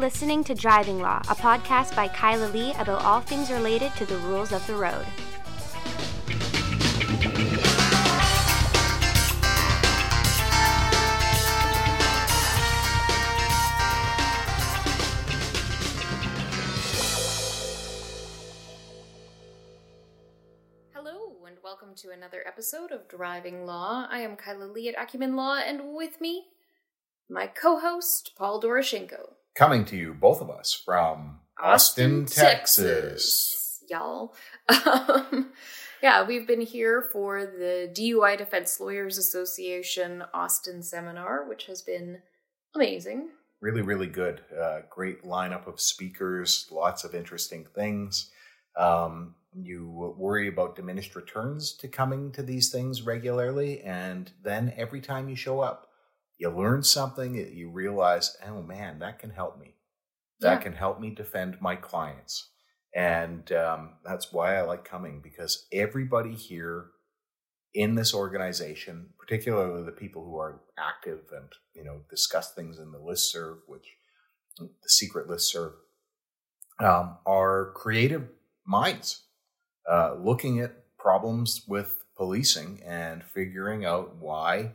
Listening to Driving Law, a podcast by Kyla Lee about all things related to the rules of the road. Hello, and welcome to another episode of Driving Law. I am Kyla Lee at Acumen Law, and with me, my co host, Paul Doroshenko. Coming to you, both of us, from Austin, Texas. Y'all. Um, yeah, we've been here for the DUI Defense Lawyers Association Austin seminar, which has been amazing. Really, really good. Uh, great lineup of speakers, lots of interesting things. Um, you worry about diminished returns to coming to these things regularly, and then every time you show up, you learn something, you realize, oh man, that can help me. That Yeah. can help me defend my clients. And um, that's why I like coming because everybody here in this organization, particularly the people who are active and you know discuss things in the listserv, which the secret listserv, um, are creative minds uh, looking at problems with policing and figuring out why,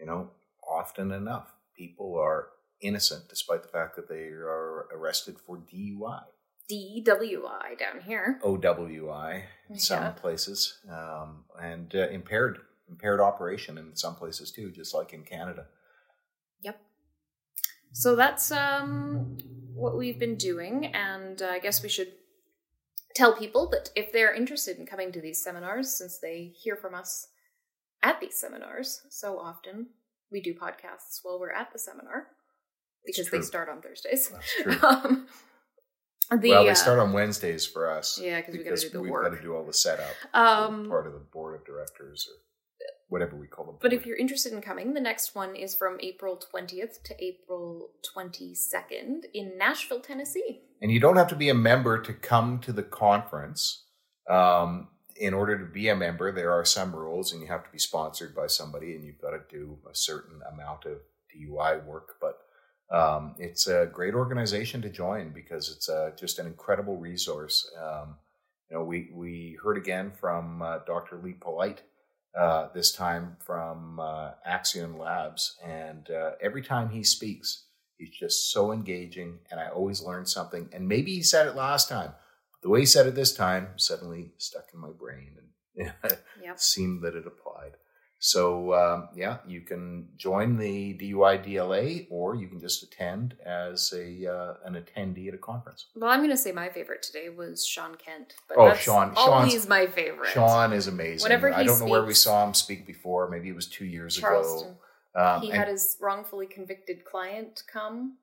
you know, often enough people are innocent despite the fact that they are arrested for DUI. DWI down here. OWI in some places, um, and uh, impaired impaired operation in some places too, just like in Canada. Yep. So that's um, what we've been doing, and uh, I guess we should tell people that if they're interested in coming to these seminars, since they hear from us at these seminars so often, we do podcasts while we're at the seminar because they start on Thursdays. That's true. um, the, well, they uh, start on Wednesdays for us. Yeah, 'cause we gotta because do the we've work. got to do all the setup. Um, part of the board of directors or whatever we call them. But if you're interested in coming, the next one is from April 20th to April 22nd in Nashville, Tennessee. and you don't have to be a member to come to the conference. Um, in order to be a member, there are some rules, and you have to be sponsored by somebody, and you've got to do a certain amount of DUI work. But um, it's a great organization to join because it's uh just an incredible resource. Um, you know, we we heard again from uh, Dr. Lee Polite uh, this time from uh, Axion Labs, and uh, every time he speaks, he's just so engaging, and I always learn something. And maybe he said it last time, the way he said it this time suddenly stuck in my brain, and Yep. seemed that it applied. So um, yeah, you can join the DUI DLA, or you can just attend as a uh, an attendee at a conference. Well, I'm going to say my favorite today was Sean Kent. But Oh, Sean- Always Sean's- my favorite. Sean is amazing. Whenever he I don't know where we saw him speak before. Maybe it was two years Charleston. ago. Um, he had his wrongfully convicted client come.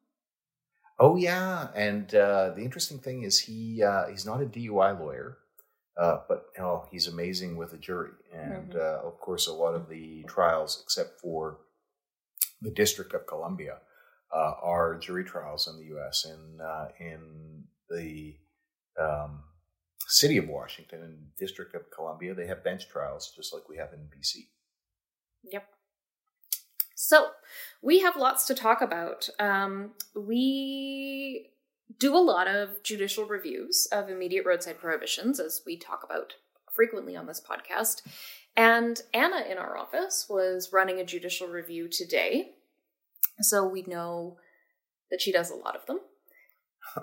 Oh yeah, and uh, the interesting thing is he uh, he's not a DUI lawyer, uh, but oh, he's amazing with a jury, and Mhm. uh, of course, a lot of the trials, except for the District of Columbia, uh, are jury trials in the U.S. In uh, in the um, city of Washington and District of Columbia, they have bench trials just like we have in BC. Yep. So we have lots to talk about. Um, we do a lot of judicial reviews of immediate roadside prohibitions, as we talk about frequently on this podcast. And Anna in our office was running a judicial review today. So we know that she does a lot of them.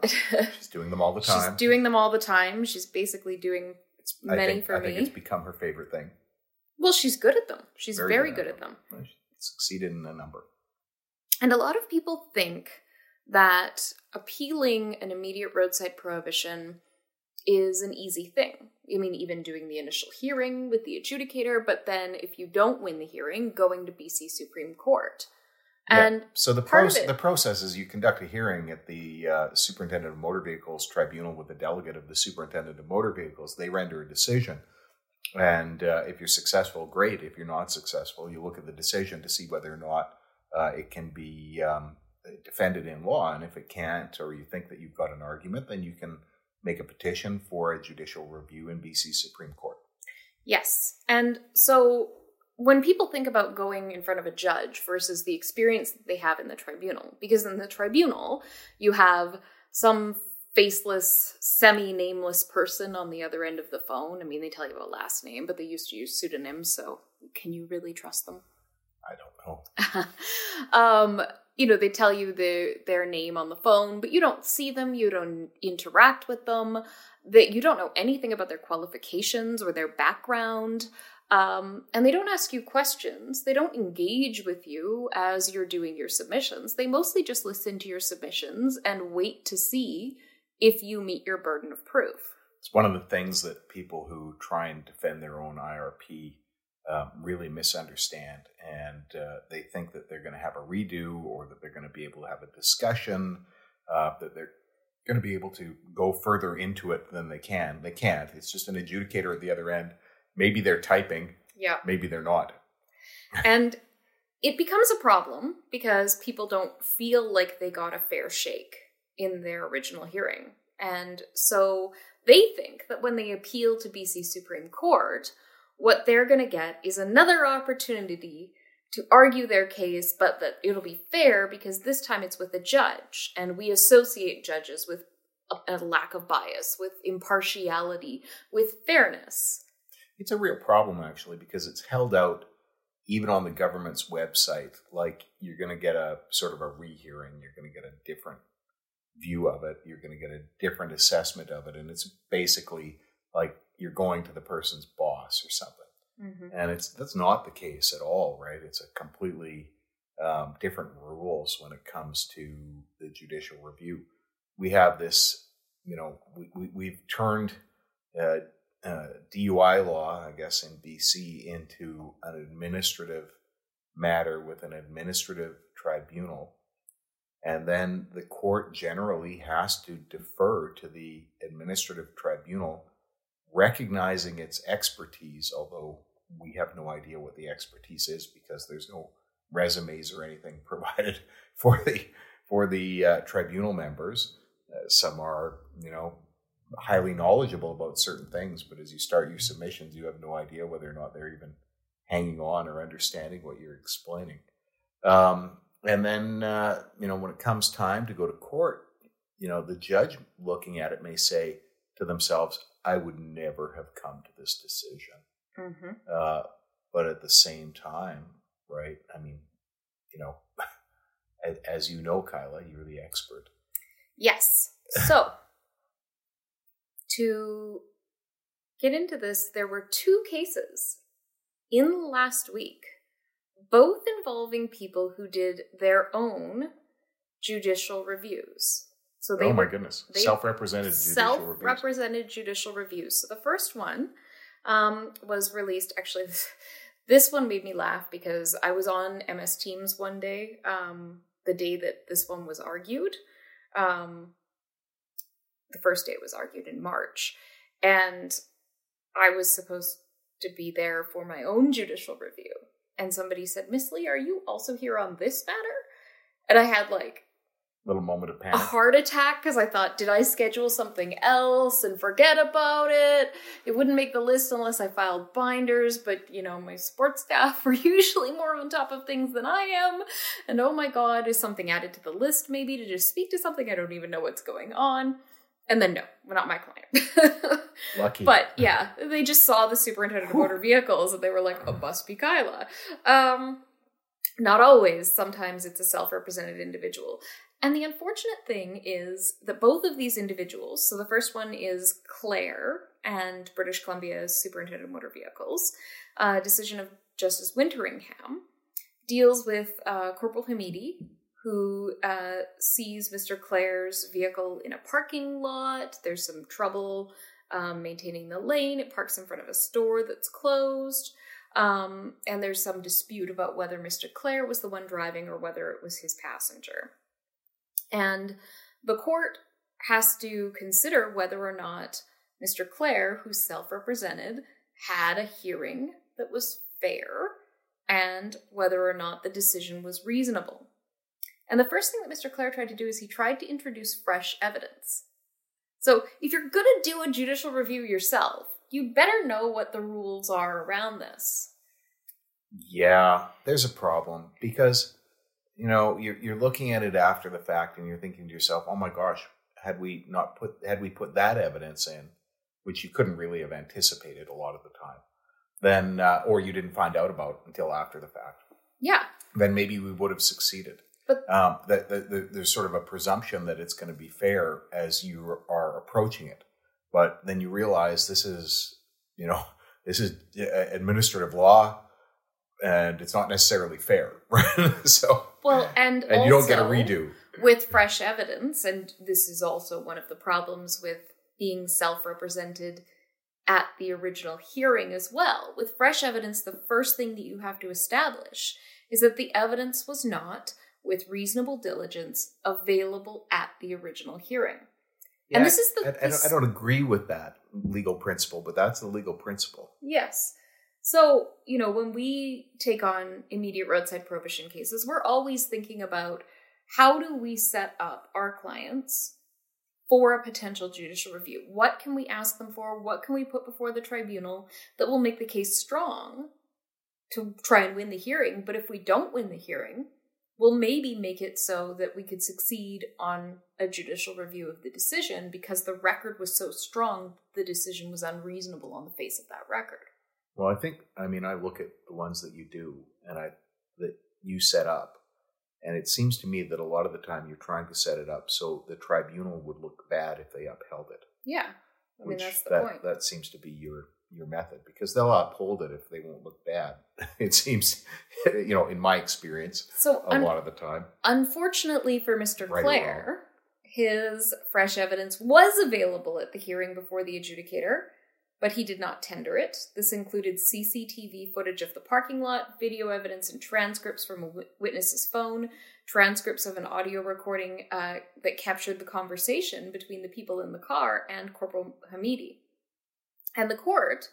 She's doing them all the time. She's doing them all the time. She's basically doing I many think, for I think it's become her favorite thing. Well, she's good at them. She's very, good at them. Well, she Succeeded in a number. And a lot of people think that appealing an immediate roadside prohibition is an easy thing. I mean, even doing the initial hearing with the adjudicator, but then if you don't win the hearing, going to BC Supreme Court. Yeah. And So the proce- it- the process is you conduct a hearing at the uh, Superintendent of Motor Vehicles Tribunal with the delegate of the Superintendent of Motor Vehicles. They render a decision, and uh, if you're successful, great. If you're not successful, you look at the decision to see whether or not uh, it can be um, defended in law, and if it can't, or you think that you've got an argument, then you can make a petition for a judicial review in BC Supreme Court. yes. And so when people think about going in front of a judge versus the experience that they have in the tribunal, because in the tribunal, you have some faceless, semi nameless person on the other end of the phone. I mean, they tell you a last name, but they used to use pseudonyms, so can you really trust them? I don't know. um, you know, they tell you the, their name on the phone, but you don't see them, you don't interact with them, that you don't know anything about their qualifications or their background. Um, and they don't ask you questions. They don't engage with you as you're doing your submissions. They mostly just listen to your submissions and wait to see if you meet your burden of proof. It's one of the things that people who try and defend their own IRP um, really misunderstand. And uh, they think that they're going to have a redo or that they're going to be able to have a discussion, uh, that they're going to be able to go further into it than they can. They can't. It's just an adjudicator at the other end maybe they're typing. Yeah. Maybe they're not. and it becomes a problem because people don't feel like they got a fair shake in their original hearing. And so they think that when they appeal to BC Supreme Court, what they're going to get is another opportunity to argue their case, but that it'll be fair because this time it's with a judge. And we associate judges with a, lack of bias, with impartiality, with fairness. It's a real problem actually because it's held out even on the government's website. Like you're going to get a sort of a rehearing, you're going to get a different view of it, you're going to get a different assessment of it, and it's basically like you're going to the person's boss or something. Mm-hmm. And it's that's not the case at all, right? It's a completely um, different rules when it comes to the judicial review. We have this, you know, we, we have turned uh, uh, DUI law, I guess, in BC into an administrative matter with an administrative tribunal. And then the court generally has to defer to the administrative tribunal, recognizing its expertise, although we have no idea what the expertise is because there's no resumes or anything provided for the for the uh, tribunal members. Uh, some are, you know, highly knowledgeable about certain things, but as you start your submissions, you have no idea whether or not they're even hanging on or understanding what you're explaining. Um, and then, uh, you know, when it comes time to go to court, you know, the judge looking at it may say to themselves, I would never have come to this decision. Mm-hmm. Uh, but at the same time, right? I mean, you know, as, as you know, Kyla, you're the expert. Yes. So to get into this, there were two cases in last week, both involving people who did their own judicial reviews. So they oh my were, goodness, self-represented judicial self-represented reviews. judicial reviews. So the first one um, was released. Actually, this one made me laugh because I was on MS Teams one day, um, the day that this one was argued. Um, the first day it was argued in March. And I was supposed to be there for my own judicial review. And somebody said, Miss Lee, are you also here on this matter? And I had like little moment of panic. A heart attack because I thought, did I schedule something else and forget about it? It wouldn't make the list unless I filed binders, but you know, my sports staff are usually more on top of things than I am. And oh my god, is something added to the list maybe to just speak to something? I don't even know what's going on. And then no, not my client. Lucky. But yeah, they just saw the superintendent of motor vehicles and they were like, oh, must be Kyla. Um, not always. Sometimes it's a self-represented individual. And the unfortunate thing is that both of these individuals, so the first one is Clare and British Columbia's superintendent of motor vehicles, uh, decision of Justice Winteringham, deals with uh, Corporal Hamidi, who uh, sees Mr. Clare's vehicle in a parking lot. There's some trouble um, maintaining the lane. It parks in front of a store that's closed. Um, and there's some dispute about whether Mr. Clare was the one driving or whether it was his passenger. And the court has to consider whether or not Mr. Clare, who's self represented, had a hearing that was fair and whether or not the decision was reasonable. And the first thing that Mr. Clare tried to do is he tried to introduce fresh evidence. So if you're going to do a judicial review yourself, you better know what the rules are around this. Yeah, there's a problem because you know you're you're looking at it after the fact and you're thinking to yourself, "Oh my gosh, had we not put had we put that evidence in, which you couldn't really have anticipated a lot of the time, then uh, or you didn't find out about until after the fact, Yeah. then maybe we would have succeeded." But- um, that, that, that there's sort of a presumption that it's going to be fair as you are approaching it, but then you realize this is you know this is administrative law and it's not necessarily fair. Right so Well, and and you don't get a redo. with fresh evidence, and this is also one of the problems with being self represented at the original hearing as well. With fresh evidence, the first thing that you have to establish is that the evidence was not, with reasonable diligence, available at the original hearing. and this is the. I, I, don't, I don't agree with that legal principle but that's the legal principle Yes. So, you know, when we take on immediate roadside prohibition cases, we're always thinking about how do we set up our clients for a potential judicial review? What can we ask them for? What can we put before the tribunal that will make the case strong to try and win the hearing? But if we don't win the hearing, we'll maybe make it so that we could succeed on a judicial review of the decision because the record was so strong, the decision was unreasonable on the face of that record. well i think i mean i look at the ones that you do and i that you set up and it seems to me that a lot of the time you're trying to set it up so the tribunal would look bad if they upheld it Yeah. I mean, which that's the that, point. that seems to be your your method because they'll uphold it if they won't look bad. It seems, you know, in my experience, So, a un- lot of the time. unfortunately for Mr. Right Clare, his fresh evidence was available at the hearing before the adjudicator, but he did not tender it. This included CCTV footage of the parking lot, video evidence, and transcripts from a witness's phone, transcripts of an audio recording uh, that captured the conversation between the people in the car and Corporal Hamidi. And the court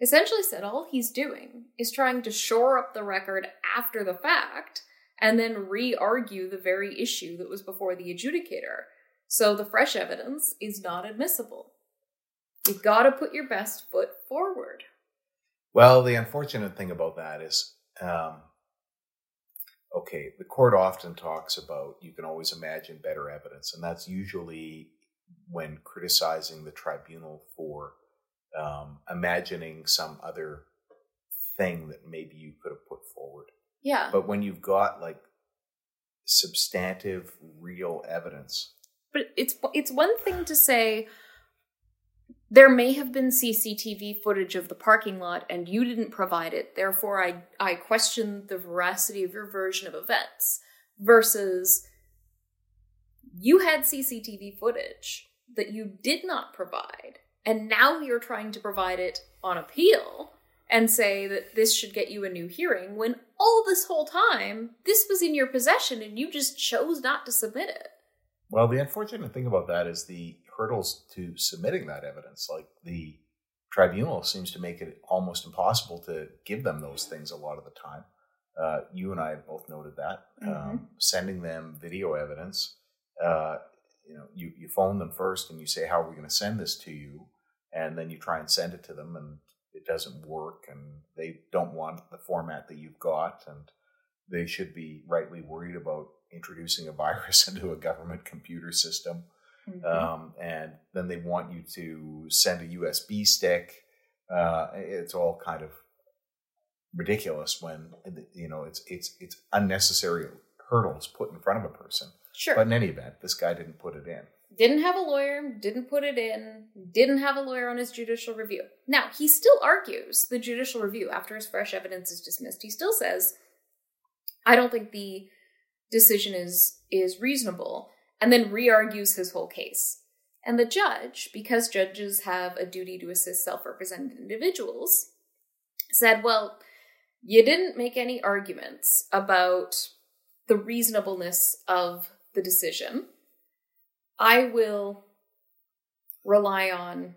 essentially said all he's doing is trying to shore up the record after the fact and then re argue the very issue that was before the adjudicator. So the fresh evidence is not admissible. You've got to put your best foot forward. Well, the unfortunate thing about that is, um, okay, the court often talks about you can always imagine better evidence, and that's usually when criticizing the tribunal for um, imagining some other thing that maybe you could have put forward. Yeah. But when you've got like substantive, real evidence, But it's it's one thing to say there may have been CCTV footage of the parking lot and you didn't provide it. Therefore, I I question the veracity of your version of events versus you had CCTV footage that you did not provide and now you're trying to provide it on appeal and say that this should get you a new hearing when all this whole time this was in your possession and you just chose not to submit it. Well, the unfortunate thing about that is the hurdles to submitting that evidence. Like the tribunal seems to make it almost impossible to give them those things a lot of the time. Uh, you and I have both noted that. Um, sending them video evidence, uh, you know, you, you phone them first and you say, "How are we going to send this to you?" And then you try and send it to them, and it doesn't work, and they don't want the format that you've got, and they should be rightly worried about introducing a virus into a government computer system. Um, and then they want you to send a USB stick. Uh, it's all kind of ridiculous when you know it's it's it's unnecessary hurdles put in front of a person. Sure. But in any event, this guy didn't put it in. Didn't have a lawyer, didn't put it in, didn't have a lawyer on his judicial review. Now, he still argues the judicial review after his fresh evidence is dismissed. He still says, I don't think the decision is is reasonable, and then re-argues his whole case. And the judge, because judges have a duty to assist self-represented individuals, said, Well, you didn't make any arguments about the reasonableness of the decision. I will rely on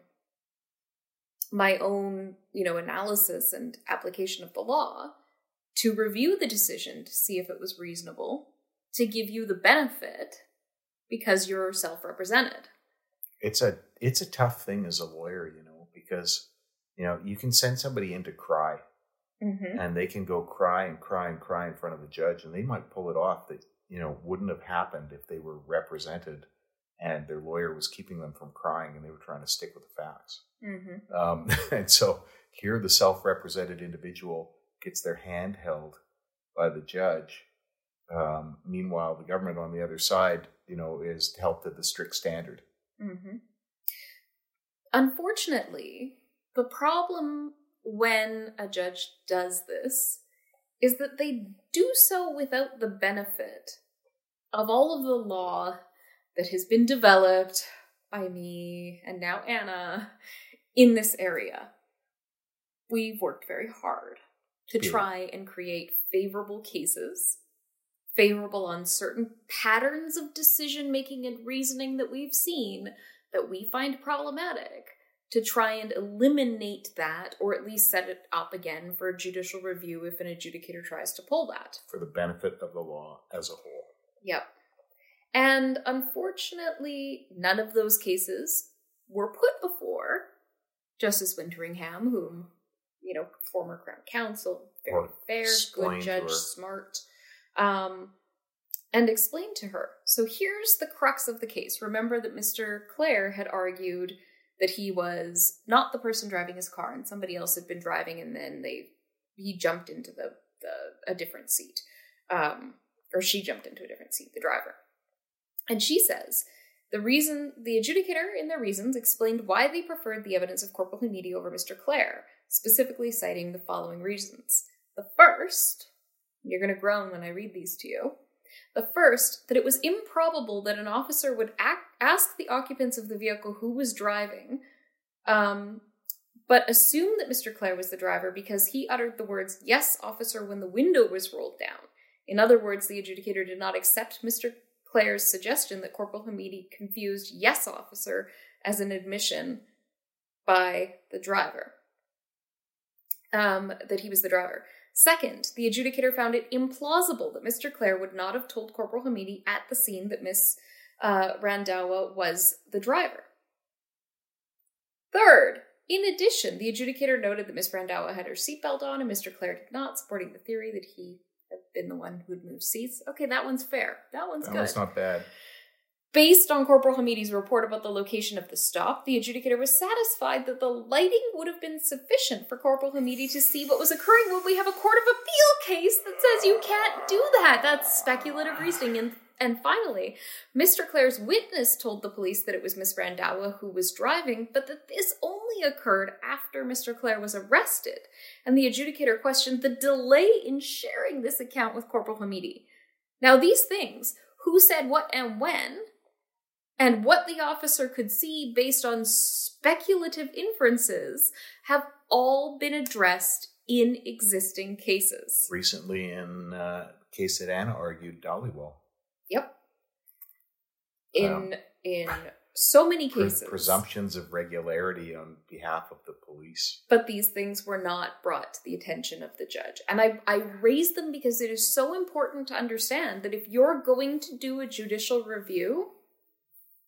my own, you know, analysis and application of the law to review the decision to see if it was reasonable, to give you the benefit because you're self-represented. It's a it's a tough thing as a lawyer, you know, because you know you can send somebody in to cry, Mm-hmm. and they can go cry and cry and cry in front of the judge, and they might pull it off that you know wouldn't have happened if they were represented and their lawyer was keeping them from crying and they were trying to stick with the facts. Mm-hmm. Um, and so here, the self-represented individual gets their hand held by the judge. Um, meanwhile, the government on the other side, you know, is held to the strict standard. Mm-hmm. Unfortunately, the problem when a judge does this is that they do so without the benefit of all of the law that has been developed by me and now Anna in this area. We've worked very hard to Yeah. try and create favorable cases, favorable on certain patterns of decision making and reasoning that we've seen that we find problematic to try and eliminate that or at least set it up again for judicial review if an adjudicator tries to pull that. for the benefit of the law as a whole. Yep. And unfortunately, none of those cases were put before Justice Winteringham, whom, you know, former Crown Counsel, very Or fair, good judge, smart, um, and explained to her. So here's the crux of the case. Remember that Mr. Clare had argued that he was not the person driving his car and somebody else had been driving and then they he jumped into the, the a different seat. Um, or she jumped into a different seat, the driver. And she says the reason the adjudicator in their reasons explained why they preferred the evidence of Corporal Hamidi over Mr. Clare, specifically citing the following reasons. The first, you're going to groan when I read these to you. The first, that it was improbable that an officer would act, ask the occupants of the vehicle who was driving, um, but assume that Mr. Clare was the driver because he uttered the words, Yes, officer, when the window was rolled down. In other words, the adjudicator did not accept Mr. Clare's suggestion that Corporal Hamidi confused yes, officer as an admission by the driver, um, that he was the driver. Second, the adjudicator found it implausible that Mr. Clare would not have told Corporal Hamidi at the scene that Miss uh, Randhawa was the driver. Third, in addition, the adjudicator noted that Miss Randhawa had her seatbelt on and Mr. Clare did not, supporting the theory that he had been the one who'd moved seats. Okay, that one's fair. That one's That good. was not bad. Based on Corporal Hamidi's report about the location of the stop, the adjudicator was satisfied that the lighting would have been sufficient for Corporal Hamidi to see what was occurring when we have a court of appeal case that says you can't do that. That's speculative reasoning. And, and finally, Mr. Clare's witness told the police that it was Miss Randhawa who was driving, but that this only occurred after Mr. Clare was arrested. And the adjudicator questioned the delay in sharing this account with Corporal Hamidi. Now, these things, who said what and when, and what the officer could see based on speculative inferences have all been addressed in existing cases. Recently, in uh, case that Anna argued, Dhaliwal. Yep. In in so many cases. presumptions of regularity on behalf of the police. but these things were not brought to the attention of the judge. And I, I raise them because it is so important to understand that if you're going to do a judicial review,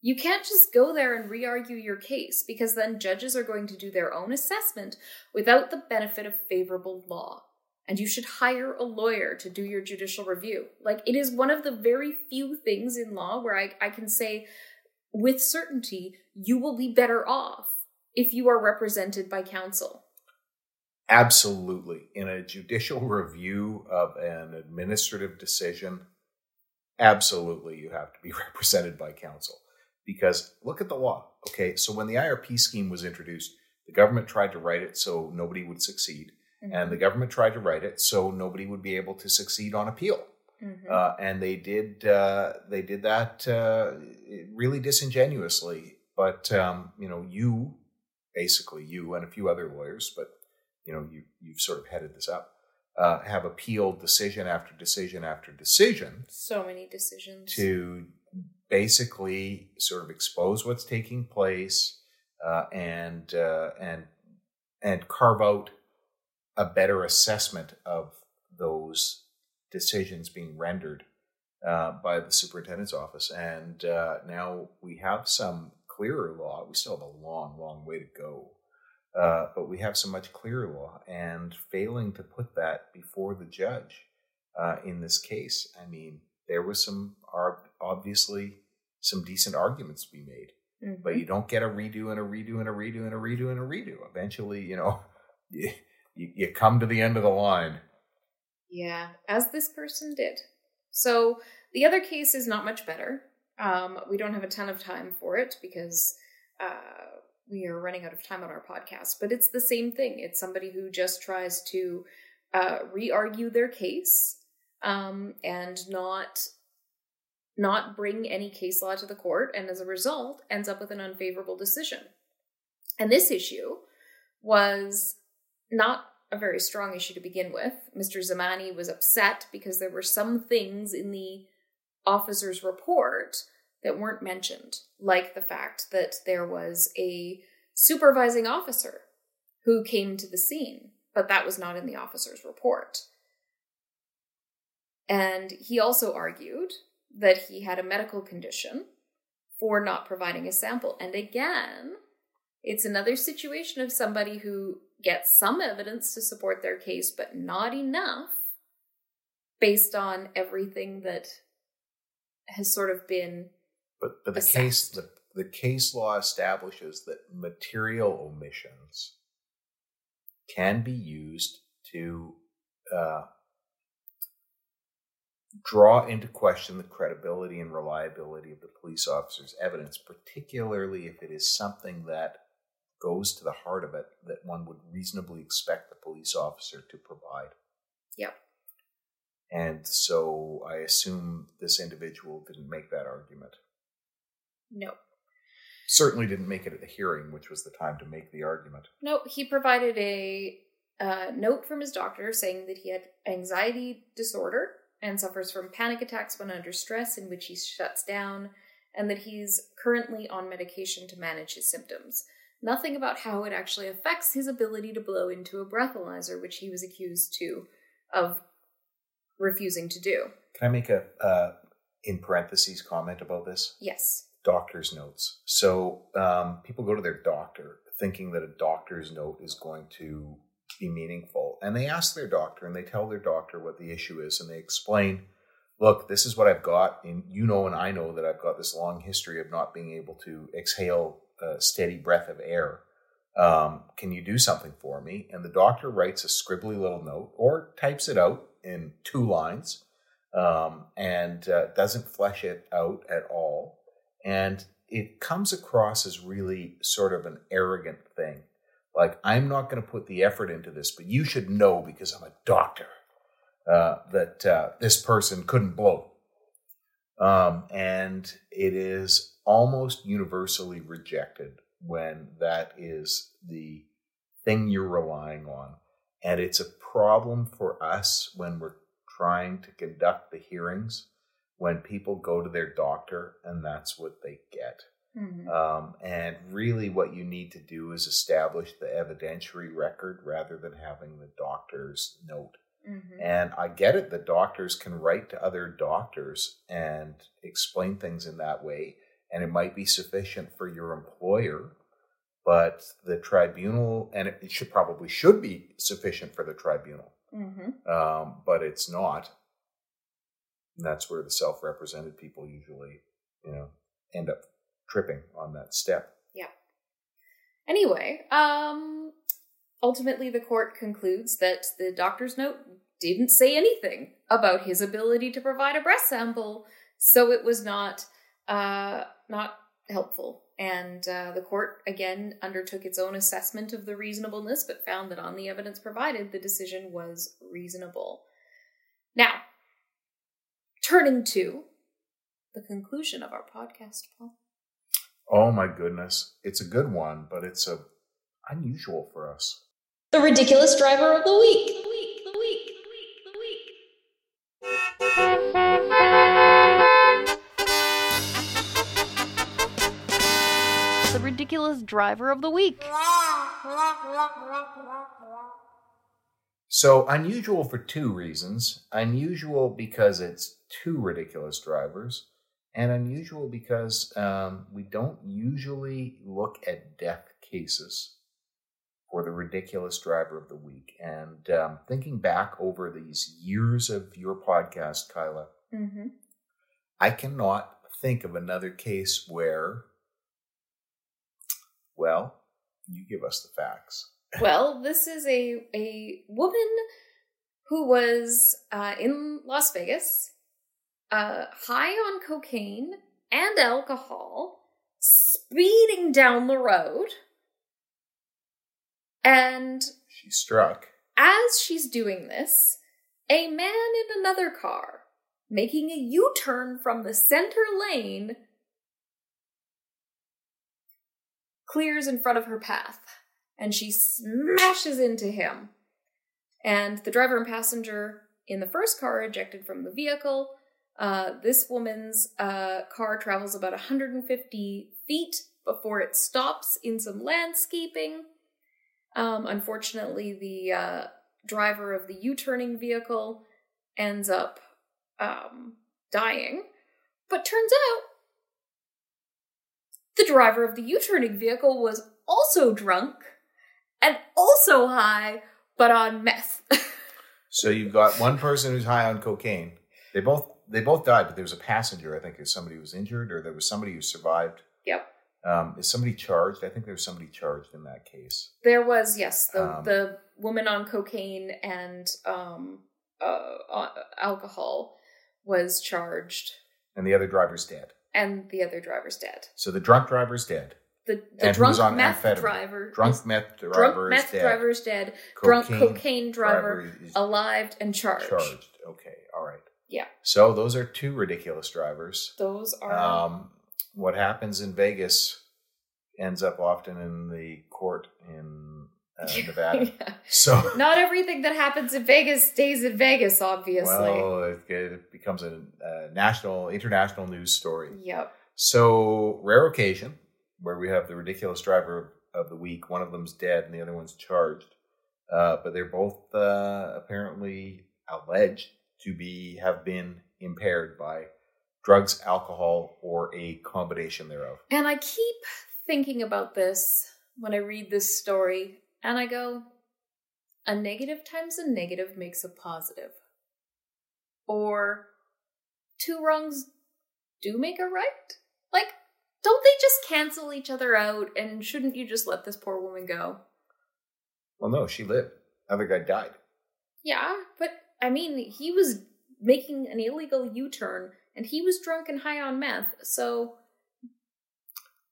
you can't just go there and re argue your case because then judges are going to do their own assessment without the benefit of favorable law. And you should hire a lawyer to do your judicial review. Like, it is one of the very few things in law where I, I can say with certainty you will be better off if you are represented by counsel. Absolutely. In a judicial review of an administrative decision, absolutely you have to be represented by counsel. Because look at the law. Okay, so when the IRP scheme was introduced, the government tried to write it so nobody would succeed. And the government tried to write it so nobody would be able to succeed on appeal. Mhm. uh, and they did uh, they did that uh, really disingenuously. But um, you know, you basically you and a few other lawyers, but you know, you you've sort of headed this up, uh, have appealed decision after decision after decision so many decisions. to basically sort of expose what's taking place uh, and uh, and and carve out a better assessment of those decisions being rendered uh, by the superintendent's office. And uh, now we have some clearer law. We still have a long, long way to go. Uh, but we have some much clearer law, and failing to put that before the judge uh, in this case, I mean, there was some are obviously some decent arguments to be made, Mm-hmm. but you don't get a redo and a redo and a redo and a redo and a redo. Eventually, you know, you, you, come to the end of the line. Yeah, as this person did. So the other case is not much better. Um, we don't have a ton of time for it because uh, we are running out of time on our podcast, but it's the same thing. It's somebody who just tries to uh, re-argue their case um, and not not bring any case law to the court, and as a result, ends up with an unfavorable decision. And this issue was not a very strong issue to begin with. Mr. Zamani was upset because there were some things in the officer's report that weren't mentioned, like the fact that there was a supervising officer who came to the scene, but that was not in the officer's report. And he also argued that he had a medical condition for not providing a sample. And again, it's another situation of somebody who gets some evidence to support their case, but not enough based on everything that has sort of been But, but the Assessed. case the, the case law establishes that material omissions can be used to uh, draw into question the credibility and reliability of the police officer's evidence, particularly if it is something that goes to the heart of it that one would reasonably expect the police officer to provide. Yep. And so I assume this individual didn't make that argument. no. Certainly didn't make it at the hearing, which was the time to make the argument. No, he provided a uh, note from his doctor saying that he had anxiety disorder and suffers from panic attacks when under stress, in which he shuts down, and that he's currently on medication to manage his symptoms. Nothing about how it actually affects his ability to blow into a breathalyzer, which he was accused to of refusing to do. Can I make a uh, in parentheses comment about this? Yes. Doctor's notes. So um, people go to their doctor thinking that a doctor's note is going to be meaningful, and they ask their doctor and they tell their doctor what the issue is, and they explain, "Look, this is what I've got, and you know, and I know that I've got this long history of not being able to exhale a steady breath of air." um, can you do something for me? And the doctor writes a scribbly little note or types it out in two lines um, and uh, doesn't flesh it out at all. And it comes across as really sort of an arrogant thing. Like, I'm not going to put the effort into this, but you should know because I'm a doctor uh, that uh, this person couldn't blow. Um, and it is almost universally rejected when that is the thing you're relying on. And it's a problem for us when we're trying to conduct the hearings when people go to their doctor and that's what they get. Mm-hmm. Um, and really, what you need to do is establish the evidentiary record rather than having the doctor's note. Mm-hmm. And I get it that doctors can write to other doctors and explain things in that way, and it might be sufficient for your employer, but the tribunal, and it should probably should be sufficient for the tribunal, Mm-hmm. um, but it's not. And that's where the self-represented people usually, you know, end up tripping on that step. Yeah. Anyway, um, ultimately the court concludes that the doctor's note didn't say anything about his ability to provide a breast sample, so it was not uh, not helpful. And uh, the court again undertook its own assessment of the reasonableness, but found that on the evidence provided, the decision was reasonable. Now, turning to the conclusion of our podcast, Paul. Oh my goodness, it's a good one, but it's a unusual for us. The ridiculous driver of the week. The ridiculous driver of the week. So unusual for two reasons. Unusual because it's two ridiculous drivers, and unusual because um, we don't usually look at death cases for the ridiculous driver of the week. And um, thinking back over these years of your podcast, Kyla, Mm-hmm. I cannot think of another case where, well, you give us the facts. Well, this is a a woman who was uh, in Las Vegas, uh, high on cocaine and alcohol, speeding down the road, and She struck. as she's doing this, a man in another car, making a U turn from the center lane, clears in front of her path, and she smashes into him. And the driver and passenger in the first car are ejected from the vehicle. Uh, this woman's uh, car travels about 150 feet before it stops in some landscaping. Um, unfortunately, the uh, driver of the U turning vehicle ends up um, dying. But turns out the driver of the U turning vehicle was also drunk and also high, but on meth. So you've got one person who's high on cocaine. They both they both died, but there was a passenger. I think there's somebody who was injured, or there was somebody who survived. yep. Um, is somebody charged? I think there was somebody charged in that case. There was, yes, the, Um, the woman on cocaine and um, uh, uh, alcohol was charged, And the other driver's dead. And the other driver's dead. So the drunk driver's dead. The, the drunk meth amphetamine. driver Drunk meth driver drunk meth dead. driver is dead. drunk cocaine driver, is alive and charged. charged. Okay, all right. Yeah. So those are two ridiculous drivers. Those are Um, what happens in Vegas ends up often in the court in uh, Nevada. Yeah. So Not everything that happens in Vegas stays in Vegas, obviously. well, it, it becomes a, a national, international news story. yep. So rare occasion where we have the ridiculous driver of the week. One of them's dead and the other one's charged, uh, but they're both uh, apparently alleged to be have been impaired by drugs, alcohol, or a combination thereof. And I keep thinking about this when I read this story, and I go, a negative times a negative makes a positive. Or two wrongs do make a right? Like, don't they just cancel each other out, and shouldn't you just let this poor woman go? Well, no, she lived. Other guy died. Yeah, but I mean, he was making an illegal U turn, and he was drunk and high on meth, so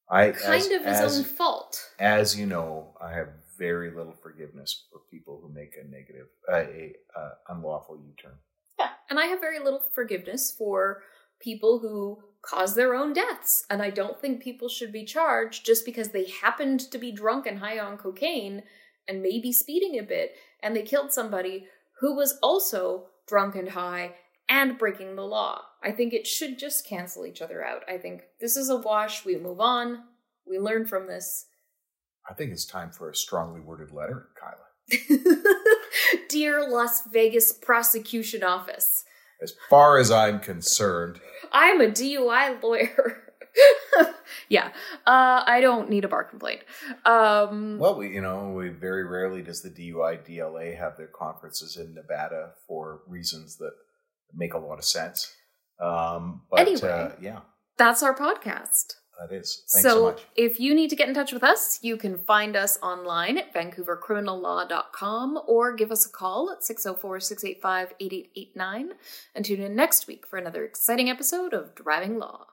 I kind as, of his as, own fault. As you know, I have very little forgiveness for people who make a negative, uh, a uh, unlawful U-turn. Yeah, and I have very little forgiveness for people who cause their own deaths, and I don't think people should be charged just because they happened to be drunk and high on cocaine and maybe speeding a bit, and they killed somebody who was also drunk and high and breaking the law. I think it should just cancel each other out. I think this is a wash. We move on. We learn from this. I think it's time for a strongly worded letter, Kyla. Dear Las Vegas Prosecution Office, As far as I'm concerned, I'm a DUI lawyer. yeah, uh, I don't need a bar complaint. Um, well, we you know we very rarely does the DUI DLA have their conferences in Nevada for reasons that make a lot of sense. Um, but Anyway. uh, yeah, that's our podcast. That is. Thanks so, so, much. if you need to get in touch with us, you can find us online at vancouvercriminallaw.com or give us a call at 604 685 8889 and tune in next week for another exciting episode of Driving Law.